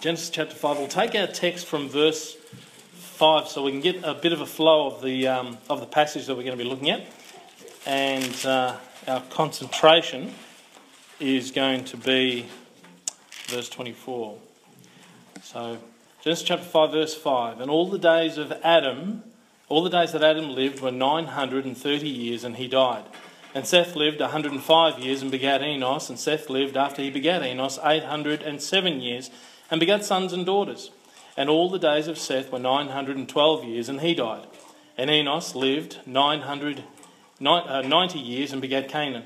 Genesis chapter 5. We'll take our text from verse 5 so we can get a bit of a flow of the, um, of the passage that we're going to be looking at. And uh, our concentration is going to be verse 24. So, Genesis chapter 5, verse 5. And all the days of Adam, all the days that Adam lived were 930 years, and he died. And Seth lived 105 years and begat Enos, and Seth lived after he begat Enos 807 years and begat sons and daughters. And all the days of Seth were 912 years, and he died. And Enos lived 900, uh, 90 years and begat Cainan.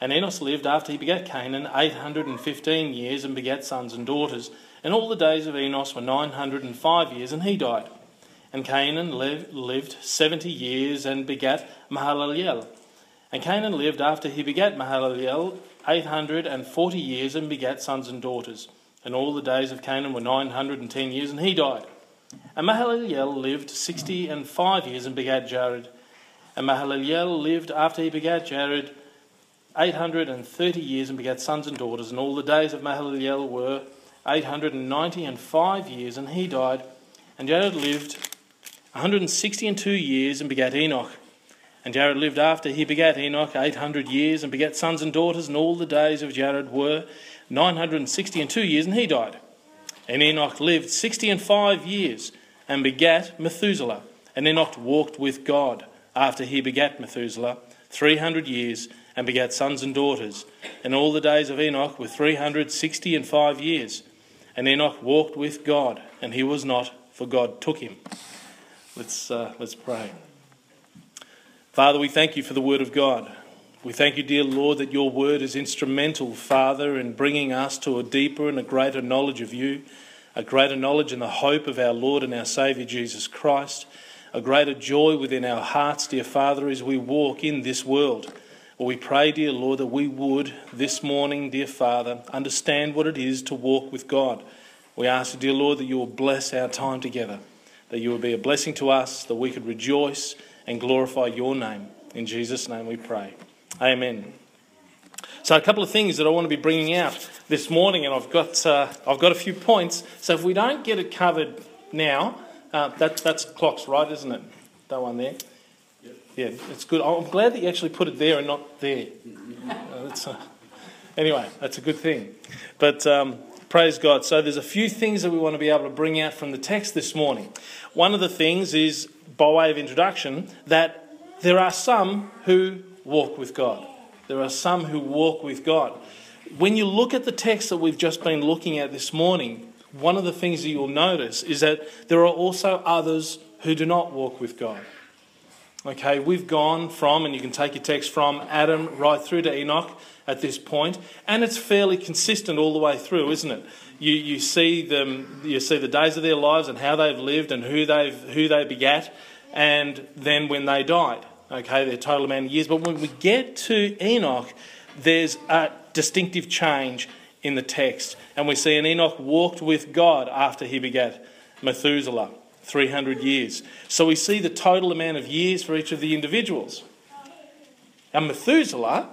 And Enos lived after he begat Cainan 815 years and begat sons and daughters. And all the days of Enos were 905 years, and he died. And Cainan lived 70 years and begat Mahalalel. And Cainan lived after he begat Mahalalel 840 years and begat sons and daughters. And all the days of Cainan were 910 years, and he died. And Mahalalel lived 60 and 5 years and begat Jared. And Mahalalel lived after he begat Jared 830 years and begat sons and daughters. And all the days of Mahalalel were 890 and 5 years, and he died. And Jared lived 160 and 2 years and begat Enoch. And Jared lived after he begat Enoch 800 years and begat sons and daughters, and all the days of Jared were 960 and two years, and he died. And Enoch lived 60 and five years and begat Methuselah. And Enoch walked with God after he begat Methuselah 300 years and begat sons and daughters. And all the days of Enoch were 360 and five years. And Enoch walked with God, and he was not, for God took him. Let's, uh, let's pray. Father, we thank you for the word of God. We thank you, dear Lord, that your word is instrumental, Father, in bringing us to a deeper and a greater knowledge of you, a greater knowledge and the hope of our Lord and our Saviour Jesus Christ, a greater joy within our hearts, dear Father, as we walk in this world. Well, we pray, dear Lord, that we would this morning, dear Father, understand what it is to walk with God. We ask, dear Lord, that you will bless our time together, that you will be a blessing to us, that we could rejoice and glorify your name. In Jesus' name we pray. Amen. So, a couple of things that I want to be bringing out this morning, and I've got, uh, I've got a few points. So, if we don't get it covered now, uh, that, that's clocks, right, isn't it? That one there. Yeah, it's good. I'm glad that you actually put it there and not there. Uh, that's, uh, anyway, that's a good thing. But um, praise God. So, there's a few things that we want to be able to bring out from the text this morning. One of the things is by way of introduction, that there are some who walk with God. There are some who walk with God. When you look at the text that we've just been looking at this morning, one of the things that you'll notice is that there are also others who do not walk with God. Okay, we've gone from, and you can take your text from Adam right through to Enoch at this point, and it's fairly consistent all the way through, isn't it? You, you see them, you see the days of their lives and how they've lived and who they've who they begat, and then when they died. Okay, their total amount of years. But when we get to Enoch, there's a distinctive change in the text, and we see an Enoch walked with God after he begat Methuselah. 300 years. So we see the total amount of years for each of the individuals. And Methuselah,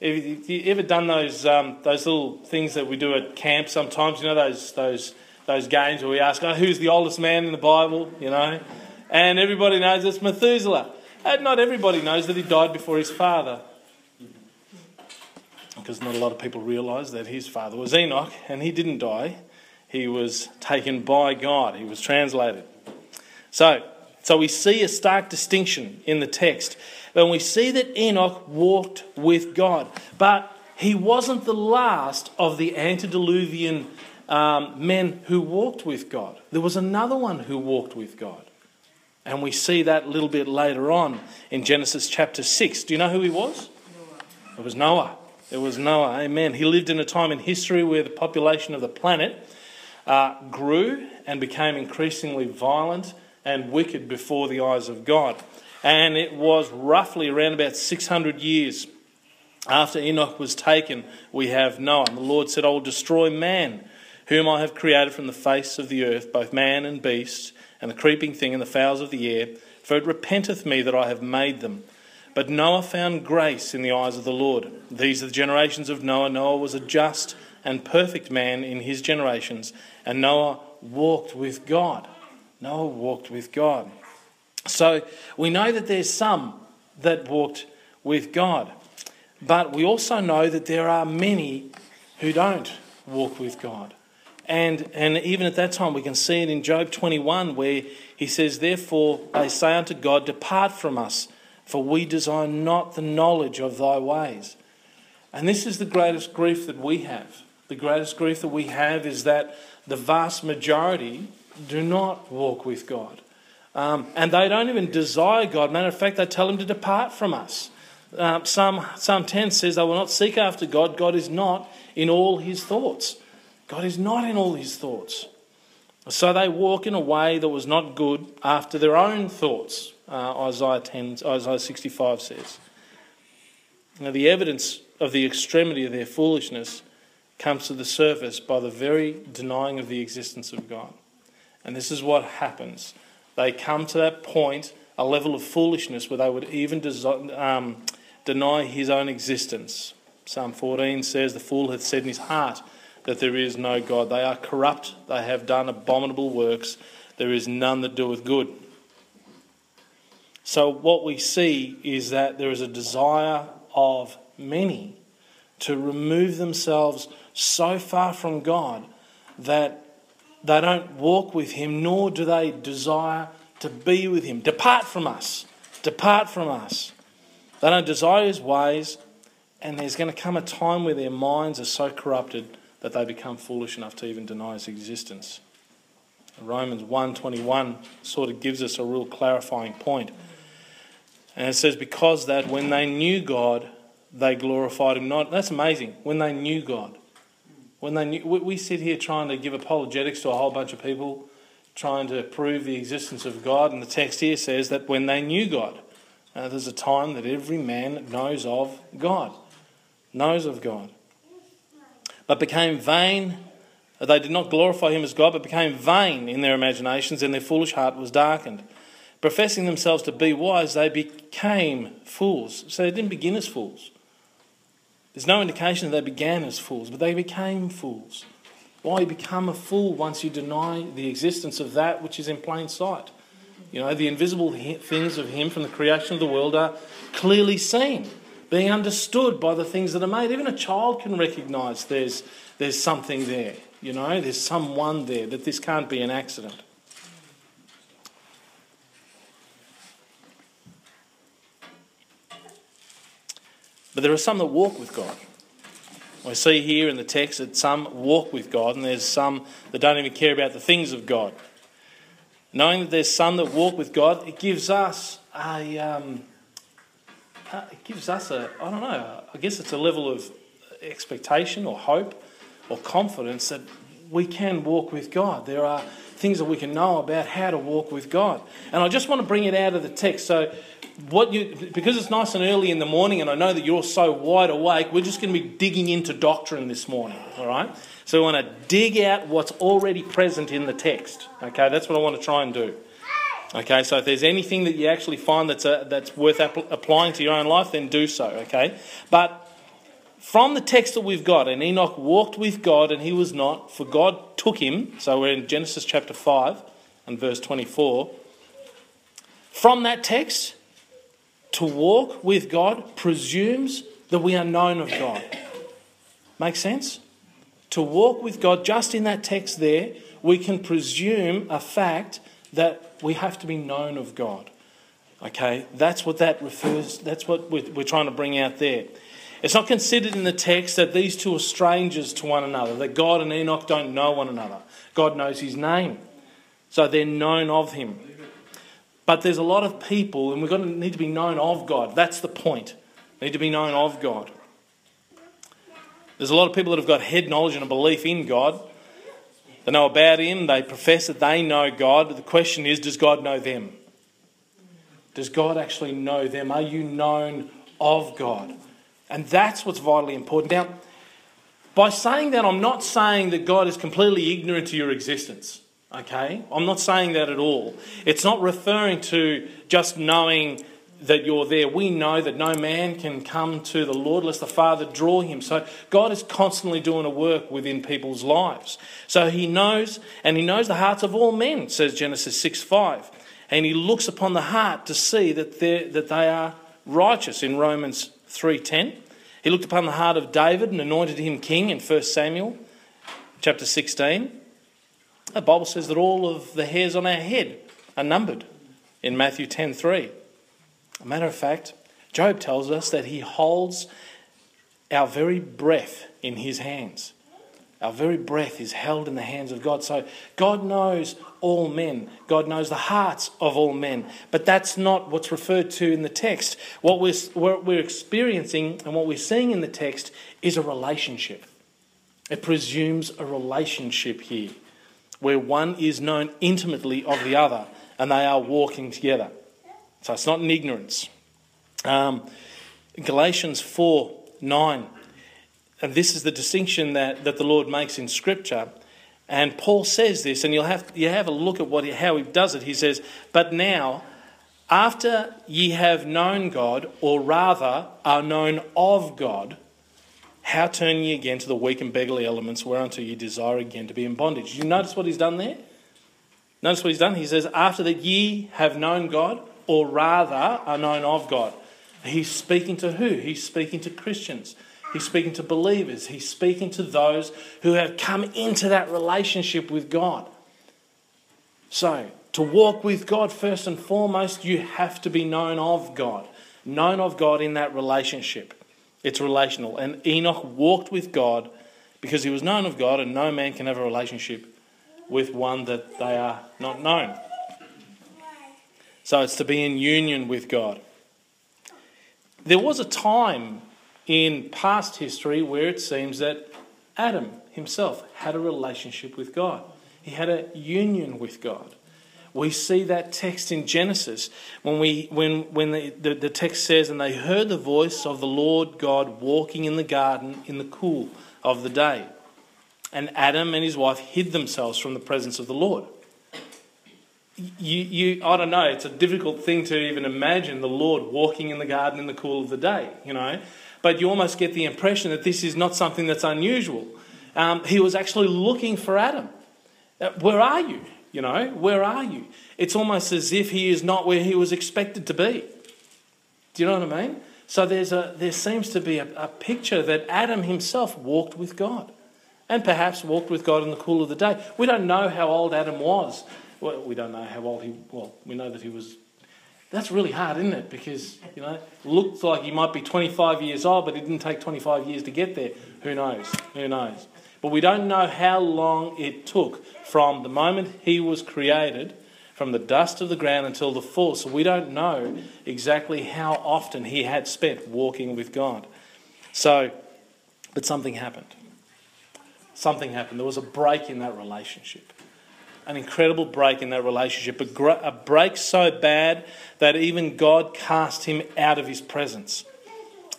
if you ever done those, um, those little things that we do at camp sometimes? You know, those, those, those games where we ask, oh, who's the oldest man in the Bible? You know? And everybody knows it's Methuselah. And not everybody knows that he died before his father. Because not a lot of people realise that his father was Enoch and he didn't die he was taken by God, he was translated. So, so we see a stark distinction in the text. When we see that Enoch walked with God, but he wasn't the last of the antediluvian um, men who walked with God. There was another one who walked with God. And we see that a little bit later on in Genesis chapter 6. Do you know who he was? Noah. It was Noah. It was Noah. Amen. He lived in a time in history where the population of the planet uh, grew and became increasingly violent and wicked before the eyes of God. And it was roughly around about 600 years after Enoch was taken, we have Noah. And the Lord said, I will destroy man, whom I have created from the face of the earth, both man and beast, and the creeping thing and the fowls of the air, for it repenteth me that I have made them. But Noah found grace in the eyes of the Lord. These are the generations of Noah. Noah was a just and perfect man in his generations, and Noah walked with God. Noah walked with God. So we know that there's some that walked with God, but we also know that there are many who don't walk with God. And, and even at that time, we can see it in Job 21, where he says, Therefore they say unto God, Depart from us, for we desire not the knowledge of thy ways. And this is the greatest grief that we have. The greatest grief that we have is that the vast majority do not walk with God. Um, and they don't even desire God. Matter of fact, they tell him to depart from us. Um, Psalm, Psalm 10 says they will not seek after God. God is not in all his thoughts. God is not in all his thoughts. So they walk in a way that was not good after their own thoughts, uh, Isaiah, 10, Isaiah 65 says. Now, the evidence of the extremity of their foolishness comes to the surface by the very denying of the existence of God. And this is what happens. They come to that point, a level of foolishness, where they would even um, deny his own existence. Psalm 14 says, The fool hath said in his heart that there is no God. They are corrupt, they have done abominable works, there is none that doeth good. So, what we see is that there is a desire of many to remove themselves so far from God that they don't walk with Him, nor do they desire to be with Him. Depart from us. Depart from us. They don't desire His ways, and there's going to come a time where their minds are so corrupted that they become foolish enough to even deny His existence. Romans 1:21 sort of gives us a real clarifying point. And it says, Because that when they knew God, they glorified him not. That's amazing. When they knew God. When they knew, we sit here trying to give apologetics to a whole bunch of people, trying to prove the existence of God, and the text here says that when they knew God, uh, there's a time that every man knows of God, knows of God, but became vain. They did not glorify him as God, but became vain in their imaginations, and their foolish heart was darkened. Professing themselves to be wise, they became fools. So they didn't begin as fools. There's no indication that they began as fools, but they became fools. Why you become a fool once you deny the existence of that which is in plain sight? You know, the invisible things of Him from the creation of the world are clearly seen, being understood by the things that are made. Even a child can recognize there's, there's something there, you know, there's someone there, that this can't be an accident. But there are some that walk with God. We see here in the text that some walk with God, and there's some that don't even care about the things of God. Knowing that there's some that walk with God, it gives us a, um, Uh, it gives us a, I don't know, I guess it's a level of expectation or hope or confidence that we can walk with God. There are things that we can know about how to walk with God. And I just want to bring it out of the text. So what you because it's nice and early in the morning and I know that you're so wide awake, we're just going to be digging into doctrine this morning, all right? So we want to dig out what's already present in the text. Okay, that's what I want to try and do. Okay, so if there's anything that you actually find that's a, that's worth applying to your own life, then do so. Okay, but from the text that we've got, and Enoch walked with God, and he was not, for God took him. So we're in Genesis chapter five and verse twenty-four. From that text, to walk with God presumes that we are known of God. Make sense? To walk with God, just in that text there, we can presume a fact that we have to be known of God. Okay, that's what that refers. That's what we're, trying to bring out there. It's not considered in the text that these two are strangers to one another. That God and Enoch don't know one another. God knows His name, so they're known of Him. But there's a lot of people, and we've got to need to be known of God. That's the point. need to be known of God. There's a lot of people that have got head knowledge and a belief in God. They know about Him, they profess that they know God. The question is, does God know them? Does God actually know them? Are you known of God? And that's what's vitally important. Now, by saying that, I'm not saying that God is completely ignorant to your existence. Okay? I'm not saying that at all. It's not referring to just knowing that you're there. We know that no man can come to the Lord unless the Father draw him. So God is constantly doing a work within people's lives. So he knows, and he knows the hearts of all men, says Genesis 6 5. And he looks upon the heart to see that, that they are righteous in Romans 3.10. He looked upon the heart of David and anointed him king in 1 Samuel chapter 16. The Bible says that all of the hairs on our head are numbered in Matthew 10.3. A matter of fact, Job tells us that he holds our very breath in his hands. Our very breath is held in the hands of God. So God knows all men. God knows the hearts of all men. But that's not what's referred to in the text. What we're, what we're experiencing and what we're seeing in the text is a relationship. It presumes a relationship here where one is known intimately of the other and they are walking together. So it's not in ignorance. Um, Galatians 4 9. And this is the distinction that, that the Lord makes in Scripture. And Paul says this, and you'll have, you have a look at what how he does it. He says, But now, after ye have known God, or rather are known of God, how turn ye again to the weak and beggarly elements whereunto ye desire again to be in bondage? Do you notice what he's done there? Notice what he's done? He says, After that ye have known God, or rather are known of God. He's speaking to who? He's speaking to Christians. He's speaking to believers. He's speaking to those who have come into that relationship with God. So, to walk with God, first and foremost, you have to be known of God. Known of God in that relationship. It's relational. And Enoch walked with God because he was known of God, and no man can have a relationship with one that they are not known. So it's to be in union with God. There was a time in past history where it seems that Adam himself had a relationship with God, he had a union with God. We see that text in Genesis when, we, when, when the, the, the text says, And they heard the voice of the Lord God walking in the garden in the cool of the day. And Adam and his wife hid themselves from the presence of the Lord you, you, I don't know, it's a difficult thing to even imagine the Lord walking in the garden in the cool of the day, you know. But you almost get the impression that this is not something that's unusual. Um, he was actually looking for Adam. Uh, where are you? You know, where are you? It's almost as if he is not where he was expected to be. Do you know what I mean? So there's a, there seems to be a, a picture that Adam himself walked with God and perhaps walked with God in the cool of the day. We don't know how old Adam was. Well, we don't know how old he. Well, we know that he was. That's really hard, isn't it? Because you know, looks like he might be 25 years old, but it didn't take 25 years to get there. Who knows? Who knows? But we don't know how long it took from the moment he was created, from the dust of the ground until the fall. So we don't know exactly how often he had spent walking with God. So, but something happened. Something happened. There was a break in that relationship an incredible break in that relationship, a, break so bad that even God cast him out of his presence.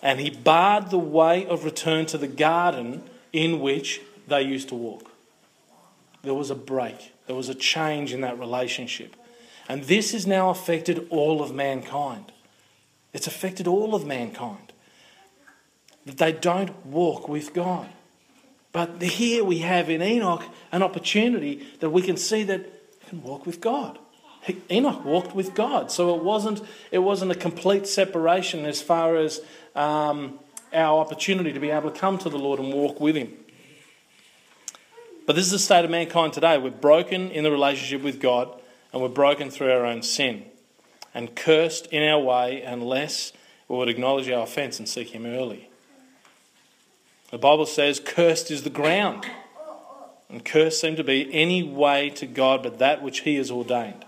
And he barred the way of return to the garden in which they used to walk. There was a break, there was a change in that relationship. And this has now affected all of mankind. It's affected all of mankind. That they don't walk with God. But here we have in Enoch an opportunity that we can see that he can walk with God. Enoch walked with God, so it wasn't it wasn't a complete separation as far as um, our opportunity to be able to come to the Lord and walk with Him. But this is the state of mankind today. We're broken in the relationship with God, and we're broken through our own sin, and cursed in our way unless we would acknowledge our offence and seek Him early. The Bible says, Cursed is the ground. And cursed seem to be any way to God but that which He has ordained.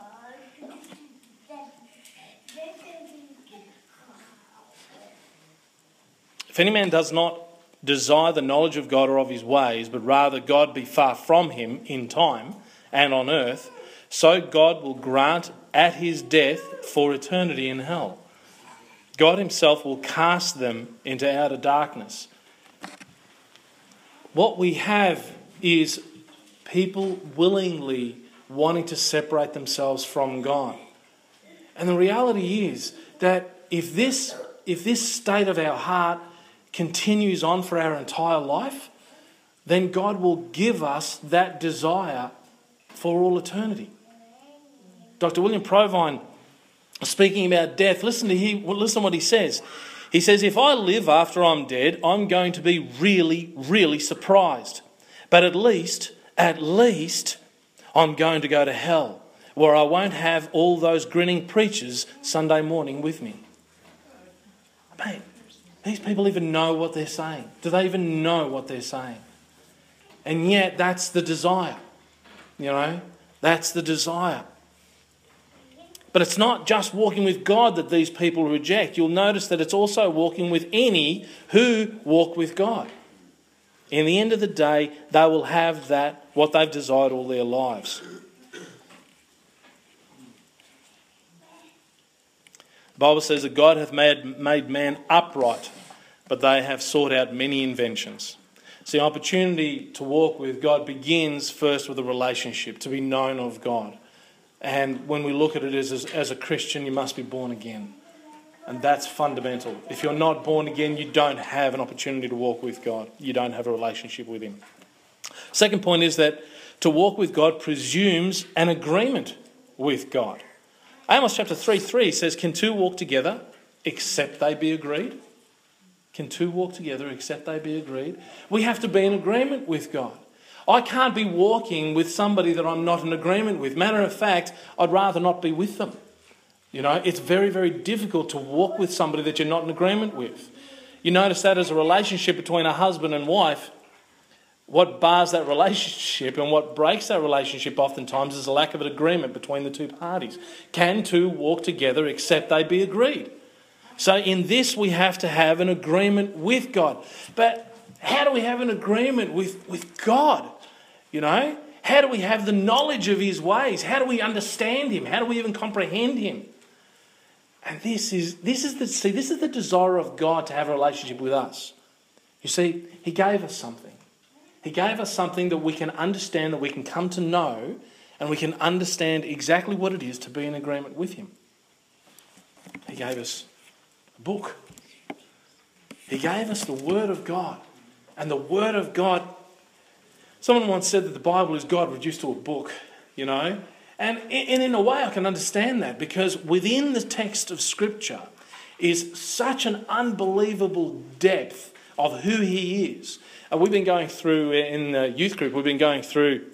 If any man does not desire the knowledge of God or of his ways, but rather God be far from him in time and on earth, so God will grant at his death for eternity in hell. God himself will cast them into outer darkness what we have is people willingly wanting to separate themselves from God. And the reality is that if this, if this state of our heart continues on for our entire life, then God will give us that desire for all eternity. Dr. William Provine, speaking about death, listen to, he, listen to what he says. He says, If I live after I'm dead, I'm going to be really, really surprised. But at least, at least, I'm going to go to hell, where I won't have all those grinning preachers Sunday morning with me. Mate, these people even know what they're saying. Do they even know what they're saying? And yet, that's the desire. You know, that's the desire. But it's not just walking with God that these people reject. You'll notice that it's also walking with any who walk with God. In the end of the day, they will have that, what they've desired all their lives. The Bible says that God hath made, made man upright, but they have sought out many inventions. See, opportunity to walk with God begins first with a relationship, to be known of God. And when we look at it as, as, as, a Christian, you must be born again. And that's fundamental. If you're not born again, you don't have an opportunity to walk with God. You don't have a relationship with Him. Second point is that to walk with God presumes an agreement with God. Amos chapter 3 3 says, Can two walk together except they be agreed? Can two walk together except they be agreed? We have to be in agreement with God. I can't be walking with somebody that I'm not in agreement with. Matter of fact, I'd rather not be with them. You know, it's very, very difficult to walk with somebody that you're not in agreement with. You notice that as a relationship between a husband and wife, what bars that relationship and what breaks that relationship oftentimes is a lack of an agreement between the two parties. Can two walk together except they be agreed? So, in this, we have to have an agreement with God. But how do we have an agreement with, with God? You know? How do we have the knowledge of his ways? How do we understand him? How do we even comprehend him? And this is this is the see, this is the desire of God to have a relationship with us. You see, he gave us something. He gave us something that we can understand, that we can come to know, and we can understand exactly what it is to be in agreement with him. He gave us a book. He gave us the Word of God. And the Word of God Someone once said that the Bible is God reduced to a book, you know. And in a way, I can understand that because within the text of Scripture is such an unbelievable depth of who He is. Uh, we've been going through, in the youth group, we've been going through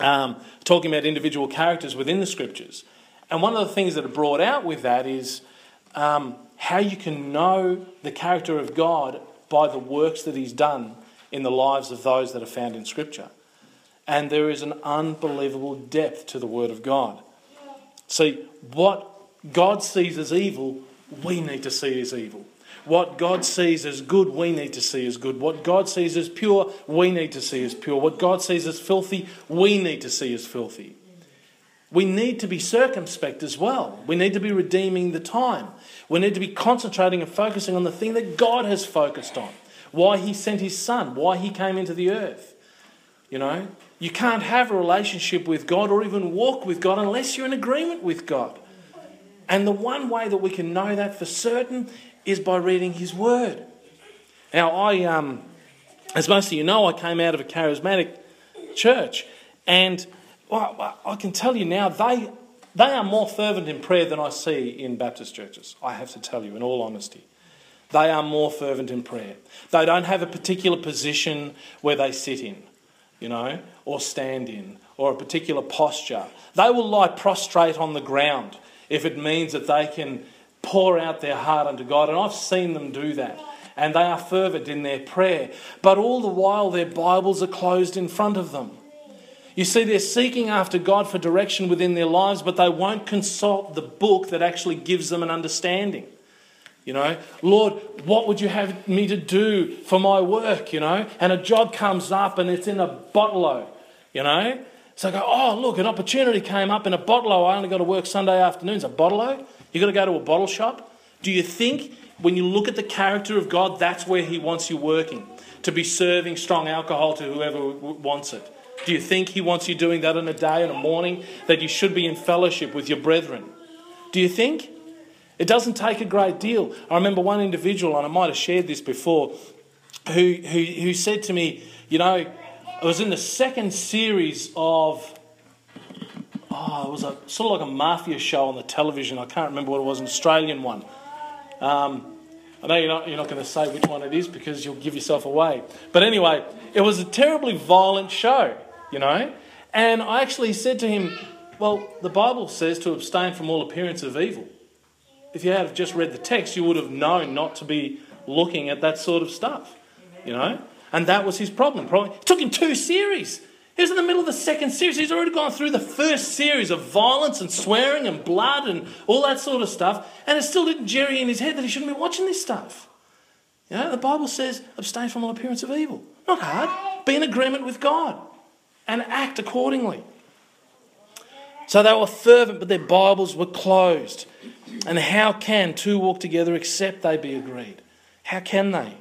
um, talking about individual characters within the Scriptures. And one of the things that are brought out with that is um, how you can know the character of God by the works that He's done in the lives of those that are found in Scripture. And there is an unbelievable depth to the Word of God. See, what God sees as evil, we need to see as evil. What God sees as good, we need to see as good. What God sees as pure, we need to see as pure. What God sees as filthy, we need to see as filthy. We need to be circumspect as well. We need to be redeeming the time. We need to be concentrating and focusing on the thing that God has focused on why he sent his son, why he came into the earth. You know, you can't have a relationship with God or even walk with God unless you're in agreement with God. And the one way that we can know that for certain is by reading his word. Now, I, um, as most of you know, I came out of a charismatic church, and well, I can tell you now, they, they are more fervent in prayer than I see in Baptist churches. I have to tell you, in all honesty. They are more fervent in prayer. They don't have a particular position where they sit in, you know, or stand in, or a particular posture. They will lie prostrate on the ground if it means that they can pour out their heart unto God. And I've seen them do that. And they are fervent in their prayer. But all the while, their Bibles are closed in front of them. You see, they're seeking after God for direction within their lives, but they won't consult the book that actually gives them an understanding. You know, Lord, what would you have me to do for my work? You know, and a job comes up and it's in a bottle, you know. So I go, oh, look, an opportunity came up in a bottle. I only got to work Sunday afternoons. A bottle You got to go to a bottle shop. Do you think when you look at the character of God, that's where He wants you working? To be serving strong alcohol to whoever wants it? Do you think He wants you doing that in a day and a morning? That you should be in fellowship with your brethren? Do you think? It doesn't take a great deal. I remember one individual, and I might have shared this before, who, who, who said to me, You know, it was in the second series of, oh, it was a, sort of like a mafia show on the television. I can't remember what it was, an Australian one. Um, I know you're not, you're not going to say which one it is because you'll give yourself away. But anyway, it was a terribly violent show, you know. And I actually said to him, Well, the Bible says to abstain from all appearance of evil if you had just read the text, you would have known not to be looking at that sort of stuff, you know? And that was his problem. Probably it took him two series. He was in the middle of the second series. He's already gone through the first series of violence and swearing and blood and all that sort of stuff, and it still didn't jerry in his head that he shouldn't be watching this stuff. You know, the Bible says, abstain from all appearance of evil. Not hard. Be in agreement with God and act accordingly. So they were fervent, but their Bibles were closed. And how can two walk together except they be agreed? How can they?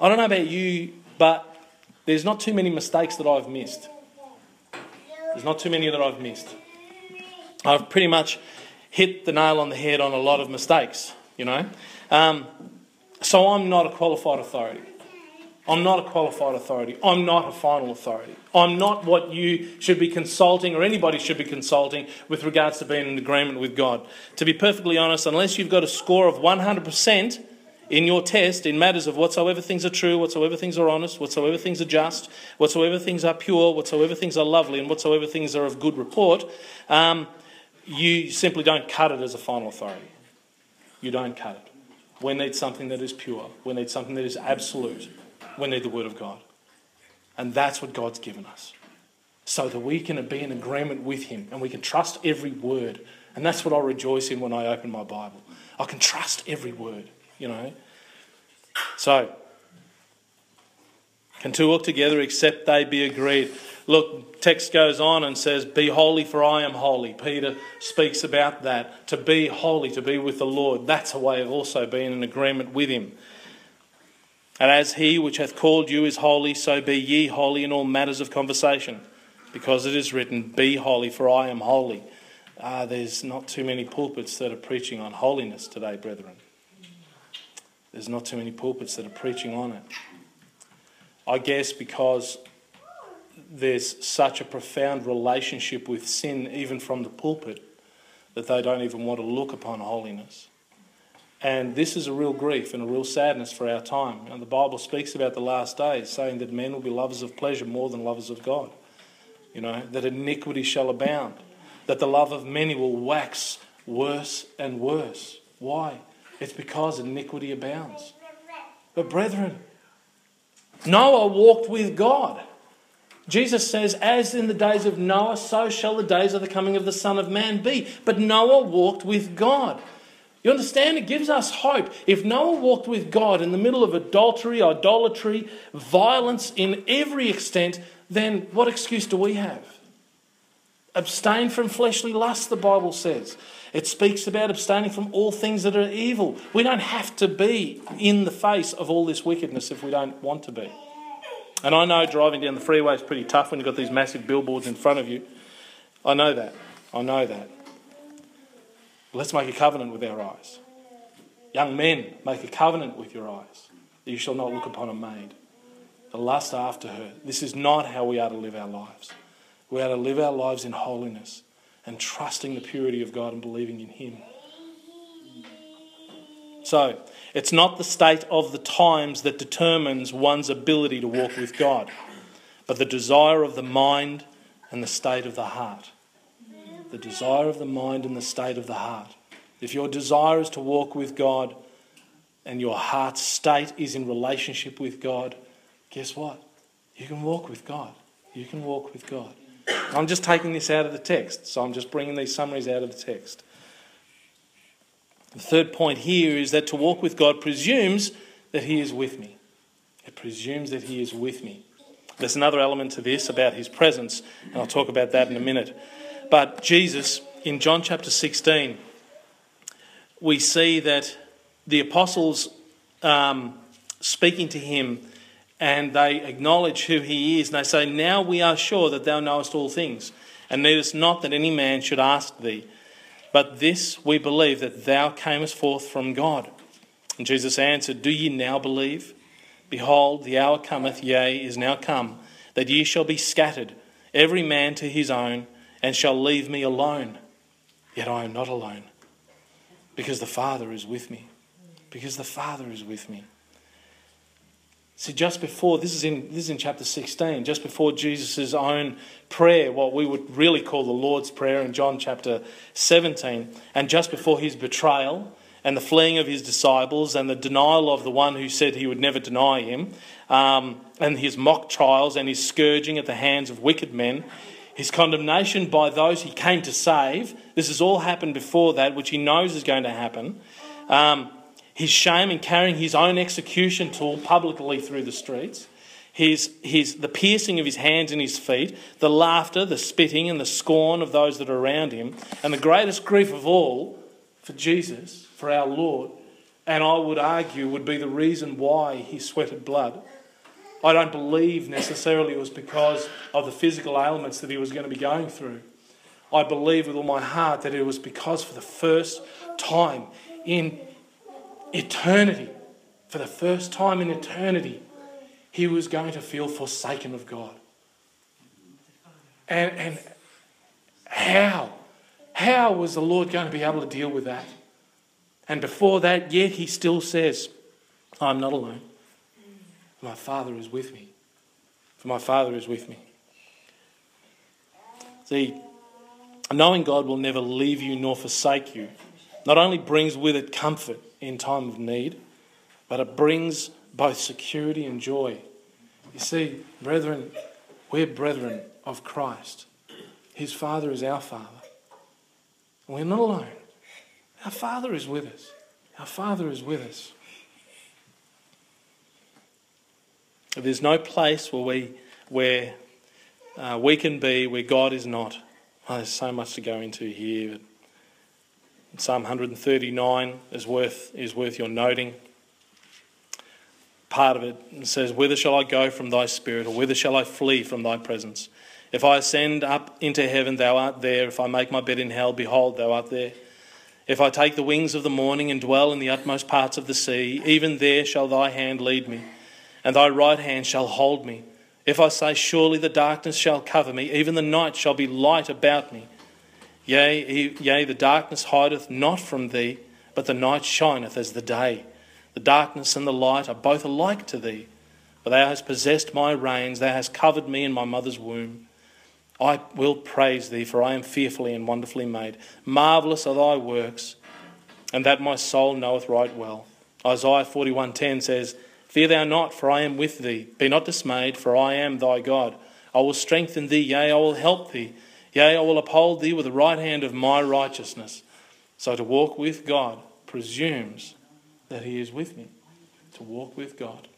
I don't know about you, but there's not too many mistakes that I've missed. There's not too many that I've missed. I've pretty much hit the nail on the head on a lot of mistakes, you know. Um, so I'm not a qualified authority. I'm not a qualified authority. I'm not a final authority. I'm not what you should be consulting or anybody should be consulting with regards to being in agreement with God. To be perfectly honest, unless you've got a score of 100% in your test in matters of whatsoever things are true, whatsoever things are honest, whatsoever things are just, whatsoever things are pure, whatsoever things are lovely, and whatsoever things are of good report, um, you simply don't cut it as a final authority. You don't cut it. We need something that is pure. We need something that is absolute we need the Word of God. And that's what God's given us. So that we can be in agreement with Him and we can trust every word. And that's what I rejoice in when I open my Bible. I can trust every word, you know. So, can two walk together except they be agreed? Look, text goes on and says, Be holy, for I am holy. Peter speaks about that. To be holy, to be with the Lord, that's a way of also being in agreement with Him. And as he which hath called you is holy, so be ye holy in all matters of conversation. Because it is written, Be holy, for I am holy. Uh, there's not too many pulpits that are preaching on holiness today, brethren. There's not too many pulpits that are preaching on it. I guess because there's such a profound relationship with sin, even from the pulpit, that they don't even want to look upon holiness. And this is a real grief and a real sadness for our time. And the Bible speaks about the last days, saying that men will be lovers of pleasure more than lovers of God. You know, that iniquity shall abound, that the love of many will wax worse and worse. Why? It's because iniquity abounds. But, brethren, Noah walked with God. Jesus says, As in the days of Noah, so shall the days of the coming of the Son of Man be. But Noah walked with God. You understand? It gives us hope. If Noah walked with God in the middle of adultery, idolatry, violence in every extent, then what excuse do we have? Abstain from fleshly lust, the Bible says. It speaks about abstaining from all things that are evil. We don't have to be in the face of all this wickedness if we don't want to be. And I know driving down the freeway is pretty tough when you've got these massive billboards in front of you. I know that. I know that. Let's make a covenant with our eyes. Young men, make a covenant with your eyes that you shall not look upon a maid, to lust after her. This is not how we are to live our lives. We are to live our lives in holiness and trusting the purity of God and believing in Him. So, it's not the state of the times that determines one's ability to walk with God, but the desire of the mind and the state of the heart the desire of the mind and the state of the heart. If your desire is to walk with God and your heart's state is in relationship with God, guess what? You can walk with God. You can walk with God. I'm just taking this out of the text, so I'm just bringing these summaries out of the text. The third point here is that to walk with God presumes that He is with me. It presumes that He is with me. There's another element to this about His presence, and I'll talk about that in a minute. But Jesus, in John chapter 16, we see that the apostles um, speaking to him and they acknowledge who he is and they say, Now we are sure that thou knowest all things and needest not that any man should ask thee. But this we believe that thou camest forth from God. And Jesus answered, Do ye now believe? Behold, the hour cometh, yea, is now come, that ye shall be scattered, every man to his own, and shall leave me alone. Yet I am not alone, because the Father is with me. Because the Father is with me. See, just before, this is in, this is in chapter 16, just before Jesus' own prayer, what we would really call the Lord's Prayer in John chapter 17, and just before his betrayal and the fleeing of his disciples and the denial of the one who said he would never deny him, um, and his mock trials and his scourging at the hands of wicked men, his condemnation by those he came to save, this has all happened before that, which he knows is going to happen. Um, his shame in carrying his own execution tool publicly through the streets, his, his, the piercing of his hands and his feet, the laughter, the spitting, and the scorn of those that are around him, and the greatest grief of all for Jesus, for our Lord, and I would argue would be the reason why he sweated blood. I don't believe necessarily it was because of the physical ailments that he was going to be going through. I believe with all my heart that it was because for the first time in eternity, for the first time in eternity, he was going to feel forsaken of God. And, and how? How was the Lord going to be able to deal with that? And before that, yet he still says, I'm not alone. My Father is with me. For my Father is with me. See, knowing God will never leave you nor forsake you not only brings with it comfort, in time of need, but it brings both security and joy. You see, brethren, we're brethren of Christ. His Father is our Father. we're not alone. Our Father is with us. Our Father is with us. There's no place where we, where, uh, we can be where God is not. Oh, there's so much to go into here. Psalm 139 is worth, is worth your noting. Part of it says, Whither shall I go from thy spirit, or whither shall I flee from thy presence? If I ascend up into heaven, thou art there. If I make my bed in hell, behold, thou art there. If I take the wings of the morning and dwell in the utmost parts of the sea, even there shall thy hand lead me, and thy right hand shall hold me. If I say, Surely the darkness shall cover me, even the night shall be light about me. Yea, yea, the darkness hideth not from thee, but the night shineth as the day. The darkness and the light are both alike to thee. For thou hast possessed my reins, thou hast covered me in my mother's womb. I will praise thee, for I am fearfully and wonderfully made. Marvellous are thy works, and that my soul knoweth right well. Isaiah 41:10 says, Fear thou not, for I am with thee. Be not dismayed, for I am thy God. I will strengthen thee, yea, I will help thee. Yea, I will uphold thee with the right hand of my righteousness. So to walk with God presumes that he is with me. To walk with God.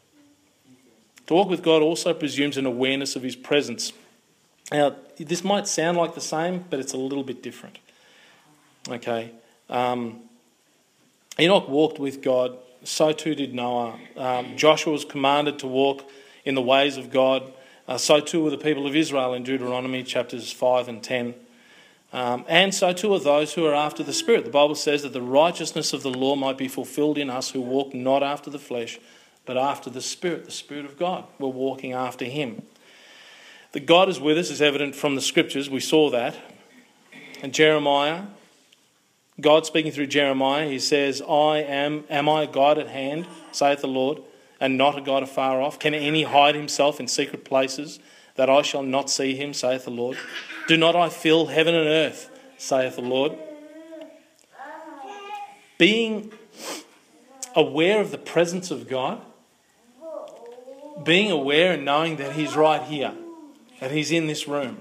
To walk with God also presumes an awareness of his presence. Now, this might sound like the same, but it's a little bit different. Okay. Um, Enoch walked with God, so too did Noah. Um, Joshua was commanded to walk in the ways of God. Uh, so too were the people of Israel in Deuteronomy chapters 5 and 10. Um, and so too are those who are after the Spirit. The Bible says that the righteousness of the law might be fulfilled in us who walk not after the flesh, but after the Spirit, the Spirit of God. We're walking after Him. That God is with us is evident from the Scriptures. We saw that. And Jeremiah, God speaking through Jeremiah, he says, I am, am I a God at hand, saith the Lord? and not a God afar off? Can any hide himself in secret places that I shall not see him, saith the Lord? Do not I fill heaven and earth, saith the Lord? Being aware of the presence of God, being aware and knowing that He's right here, that He's in this room,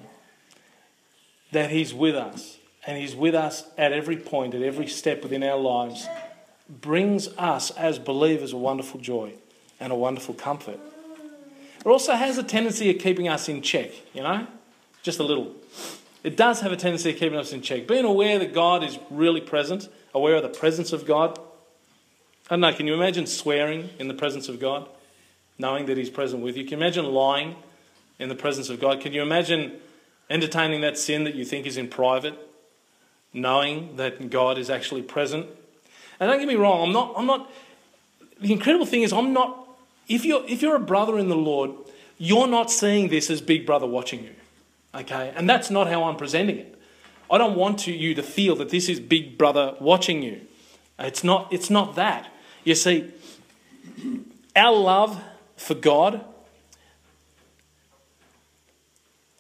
that He's with us, and He's with us at every point, at every step within our lives, brings us as believers a wonderful joy and a wonderful comfort. It also has a tendency of keeping us in check, you know, just a little. It does have a tendency of keeping us in check. Being aware that God is really present, aware of the presence of God. I don't know, can you imagine swearing in the presence of God, knowing that He's present with you? Can you imagine lying in the presence of God? Can you imagine entertaining that sin that you think is in private, knowing that God is actually present. And don't get me wrong, I'm not, I'm not, the incredible thing is, I'm not, if you're, if you're a brother in the Lord, you're not seeing this as Big Brother watching you. Okay? And that's not how I'm presenting it. I don't want to, you to feel that this is Big Brother watching you. It's not, it's not that. You see, our love for God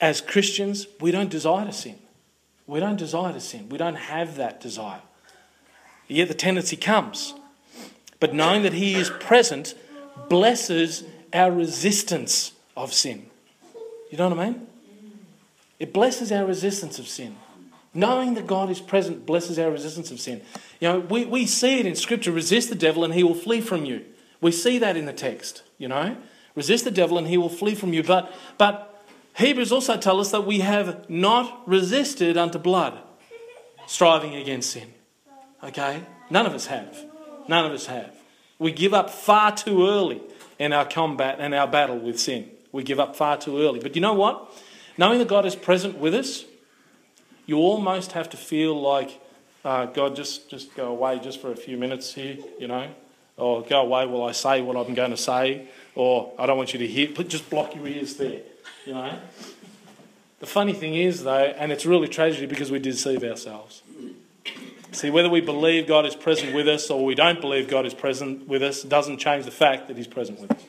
as Christians, we don't desire to sin. We don't desire to sin. We don't have that desire. Yet the tendency comes. But knowing that He is present blesses our resistance of sin. You know what I mean? It blesses our resistance of sin. Knowing that God is present blesses our resistance of sin. You know, we, we see it in Scripture resist the devil and he will flee from you. We see that in the text, you know. Resist the devil and he will flee from you. But, but Hebrews also tell us that we have not resisted unto blood, striving against sin. Okay? None of us have. None of us have. We give up far too early in our combat and our battle with sin. We give up far too early. But you know what? Knowing that God is present with us, you almost have to feel like, uh, God, just, just go away just for a few minutes here, you know, or go away while I say what I'm going to say, or I don't want you to hear, but just block your ears there, you know. The funny thing is, though, and it's really tragedy because we deceive ourselves. See, whether we believe God is present with us or we don't believe God is present with us doesn't change the fact that He's present with us.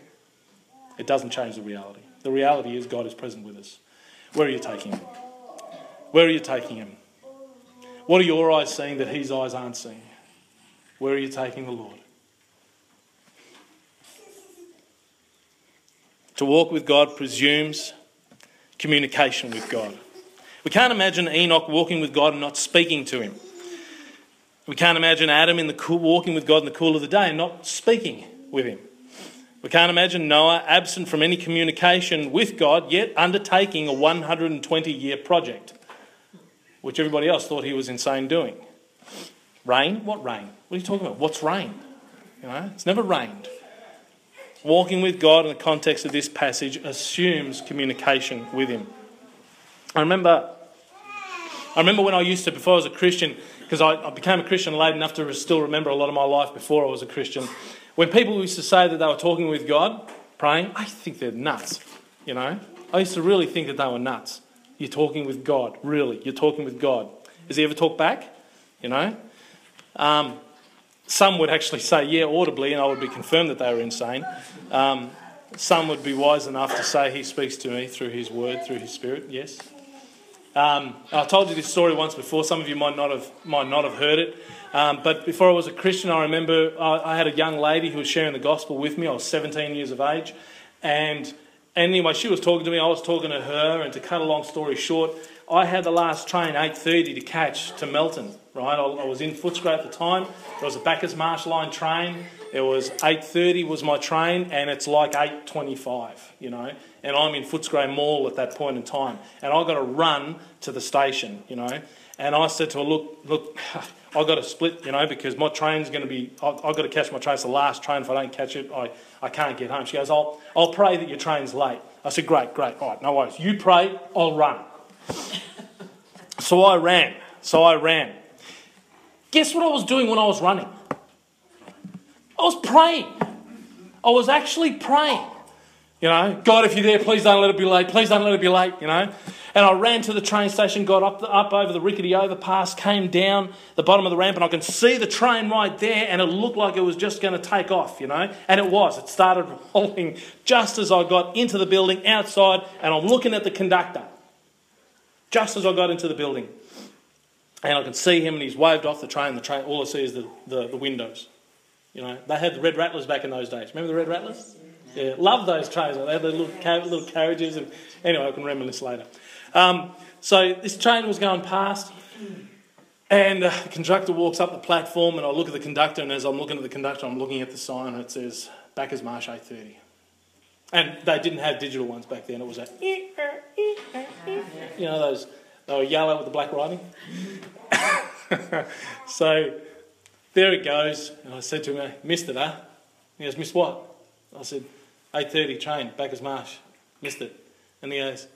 It doesn't change the reality. The reality is God is present with us. Where are you taking Him? Where are you taking Him? What are your eyes seeing that His eyes aren't seeing? Where are you taking the Lord? To walk with God presumes communication with God. We can't imagine Enoch walking with God and not speaking to him. We can't imagine Adam in the cool, walking with God in the cool of the day and not speaking with him. We can't imagine Noah absent from any communication with God, yet undertaking a 120 year project, which everybody else thought he was insane doing. Rain? What rain? What are you talking about? What's rain? You know, it's never rained. Walking with God in the context of this passage assumes communication with Him. I remember, I remember when I used to, before I was a Christian, because I, I, became a Christian late enough to still remember a lot of my life before I was a Christian. When people used to say that they were talking with God, praying, I think they're nuts. You know, I used to really think that they were nuts. You're talking with God, really. You're talking with God. Has He ever talked back? You know, um, some would actually say, yeah, audibly, and I would be confirmed that they were insane. Um, some would be wise enough to say, He speaks to me through His word, through His Spirit, yes. Um, I told you this story once before. Some of you might not have, might not have heard it. Um, but before I was a Christian, I remember I, I, had a young lady who was sharing the gospel with me. I was 17 years of age. And anyway, she was talking to me. I was talking to her. And to cut a long story short, I had the last train 8.30 to catch to Melton right? I, I was in Footscray at the time. It was a Bacchus Marsh line train. It was 8.30 was my train, and it's like 8.25, you know. And I'm in Footscray Mall at that point in time. And I've got to run to the station, you know. And I said to her, look, look, I've got to split, you know, because my train's going to be, I've, I've got to catch my train. It's the last train. If I don't catch it, I, I can't get home. She goes, I'll, I'll pray that your train's late. I said, great, great. All right, no worries. You pray, I'll run. so I ran. So I ran. Guess what I was doing when I was running? I was praying. I was actually praying. You know, God, if you're there, please don't let it be late. Please don't let it be late, you know. And I ran to the train station, got up, the, up over the rickety overpass, came down the bottom of the ramp, and I can see the train right there, and it looked like it was just going to take off, you know. And it was. It started rolling just as I got into the building outside, and I'm looking at the conductor. Just as I got into the building. And I can see him, and he's waved off the train. The train, all I see is the, the, the windows. You know, they had the red rattlers back in those days. Remember the red rattlers? Yeah, love those trains. They had the little, little carriages. And anyway, I can reminisce later. Um, so this train was going past, and uh, the conductor walks up the platform, and I look at the conductor, and as I'm looking at the conductor, I'm looking at the sign, and it says Bacchus Marsh 830. And they didn't have digital ones back then. It was a, you know, those they were yellow with the black writing. so there it goes. And I said to him, missed it, huh? He goes, missed what? I said, 8.30 train, Bacchus Marsh. Missed it. And he goes,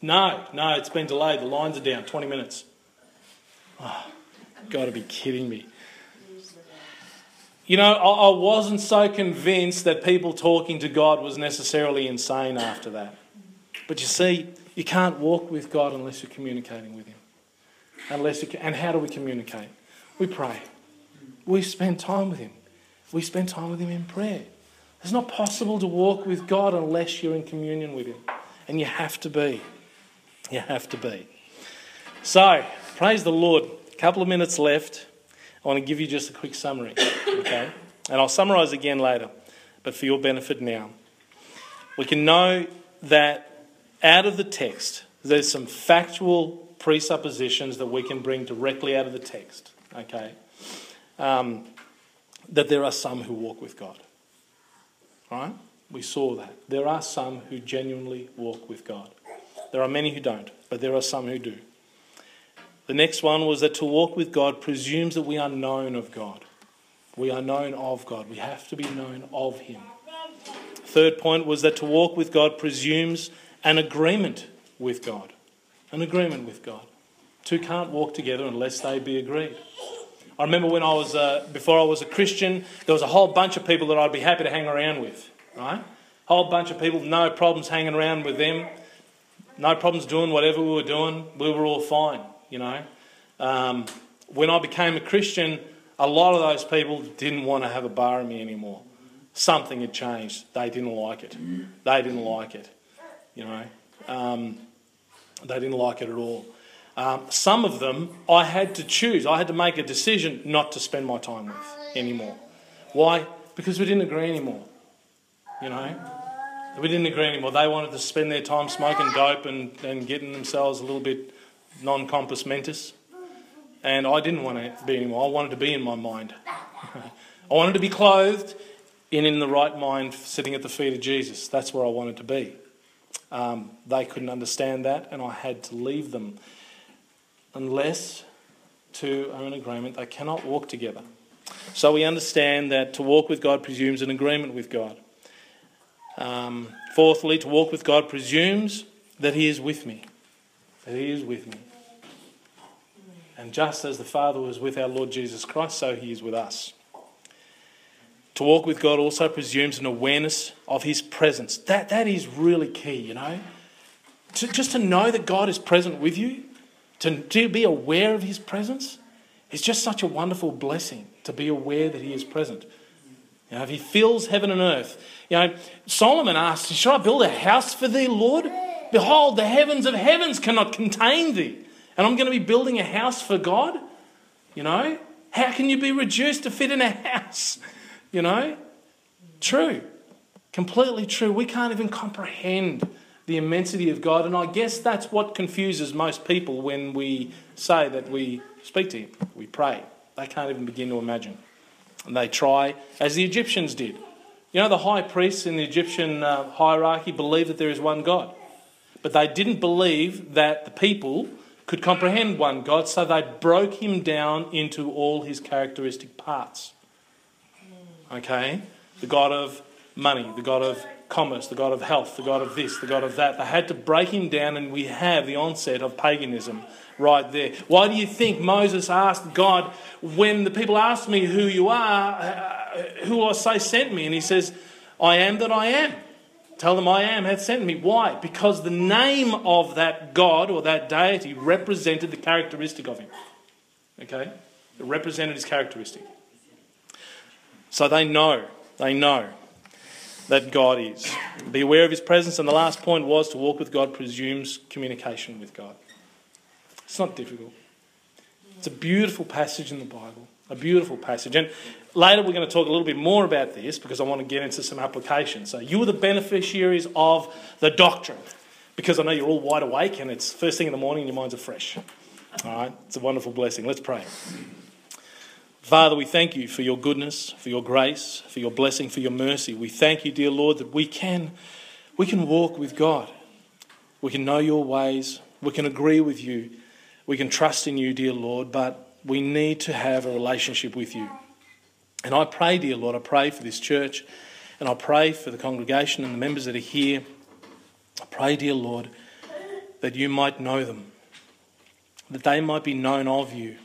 no, no, it's been delayed. The lines are down, 20 minutes. Oh, got to be kidding me. You know, I, I wasn't so convinced that people talking to God was necessarily insane after that. But you see, you can't walk with God unless you're communicating with Him. Unless you and how do we communicate? We pray. We spend time with Him. We spend time with Him in prayer. It's not possible to walk with God unless you're in communion with Him. And you have to be. You have to be. So, praise the Lord. A couple of minutes left. I want to give you just a quick summary. Okay? And I'll summarize again later, but for your benefit now. We can know that out of the text, there's some factual presuppositions that we can bring directly out of the text. Okay? Um, that there are some who walk with God. Right? We saw that. There are some who genuinely walk with God. There are many who don't, but there are some who do. The next one was that to walk with God presumes that we are known of God. We are known of God. We have to be known of Him. Third point was that to walk with God presumes an agreement with God. An agreement with God. Two can't walk together unless they be agreed. I remember when I was, uh, before I was a Christian, there was a whole bunch of people that I'd be happy to hang around with, right? Whole bunch of people, no problems hanging around with them, no problems doing whatever we were doing. We were all fine, you know. Um, when I became a Christian, a lot of those people didn't want to have a bar of me anymore. Something had changed. They didn't like it. They didn't like it, you know. Um, they didn't like it at all. Um, some of them I had to choose. I had to make a decision not to spend my time with anymore. Why? Because we didn't agree anymore. You know? We didn't agree anymore. They wanted to spend their time smoking dope and, and getting themselves a little bit non compos mentis. And I didn't want to be anymore. I wanted to be in my mind. I wanted to be clothed and in the right mind, sitting at the feet of Jesus. That's where I wanted to be. Um, they couldn't understand that, and I had to leave them unless two are in agreement, they cannot walk together. So we understand that to walk with God presumes an agreement with God. Um, fourthly, to walk with God presumes that He is with me. That He is with me. And just as the Father was with our Lord Jesus Christ, so He is with us. To walk with God also presumes an awareness of His presence. That, that is really key, you know. To, just to know that God is present with you to, to be aware of his presence is just such a wonderful blessing to be aware that he is present. You know, if he fills heaven and earth. You know, Solomon asked, Should I build a house for thee, Lord? Behold, the heavens of heavens cannot contain thee. And I'm going to be building a house for God? You know? How can you be reduced to fit in a house? You know? True. Completely true. We can't even comprehend the immensity of God. And I guess that's what confuses most people when we say that we speak to Him, we pray. They can't even begin to imagine. And they try, as the Egyptians did. You know, the high priests in the Egyptian uh, hierarchy believed that there is one God. But they didn't believe that the people could comprehend one God, so they broke him down into all his characteristic parts. Okay? The God of money, the God of commerce, the God of health, the God of this, the God of that. They had to break him down, and we have the onset of paganism right there. Why do you think Moses asked God, when the people asked me who you are, uh, who I say sent me? And he says, I am that I am. Tell them I am hath sent me. Why? Because the name of that God or that deity represented the characteristic of him. Okay? It represented his characteristic. So they know. They know that God is. Be aware of his presence. And the last point was to walk with God presumes communication with God. It's not difficult. It's a beautiful passage in the Bible. A beautiful passage. And later we're going to talk a little bit more about this because I want to get into some applications. So you are the beneficiaries of the doctrine because I know you're all wide awake and it's first thing in the morning and your minds are fresh. All right? It's a wonderful blessing. Let's pray. Father, we thank you for your goodness, for your grace, for your blessing, for your mercy. We thank you, dear Lord, that we can, we can walk with God. We can know your ways. We can agree with you. We can trust in you, dear Lord, but we need to have a relationship with you. And I pray, dear Lord, I pray for this church and I pray for the congregation and the members that are here. I pray, dear Lord, that you might know them, that they might be known of you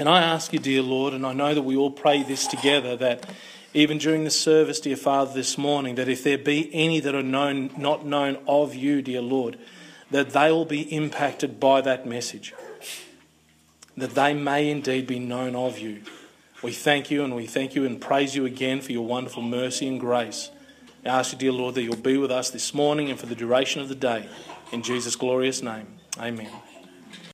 And I ask you, dear Lord, and I know that we all pray this together, that even during the service, dear Father, this morning, that if there be any that are known, not known of you, dear Lord, that they will be impacted by that message, that they may indeed be known of you. We thank you and we thank you and praise you again for your wonderful mercy and grace. I ask you, dear Lord, that you'll be with us this morning and for the duration of the day. In Jesus' glorious name, amen.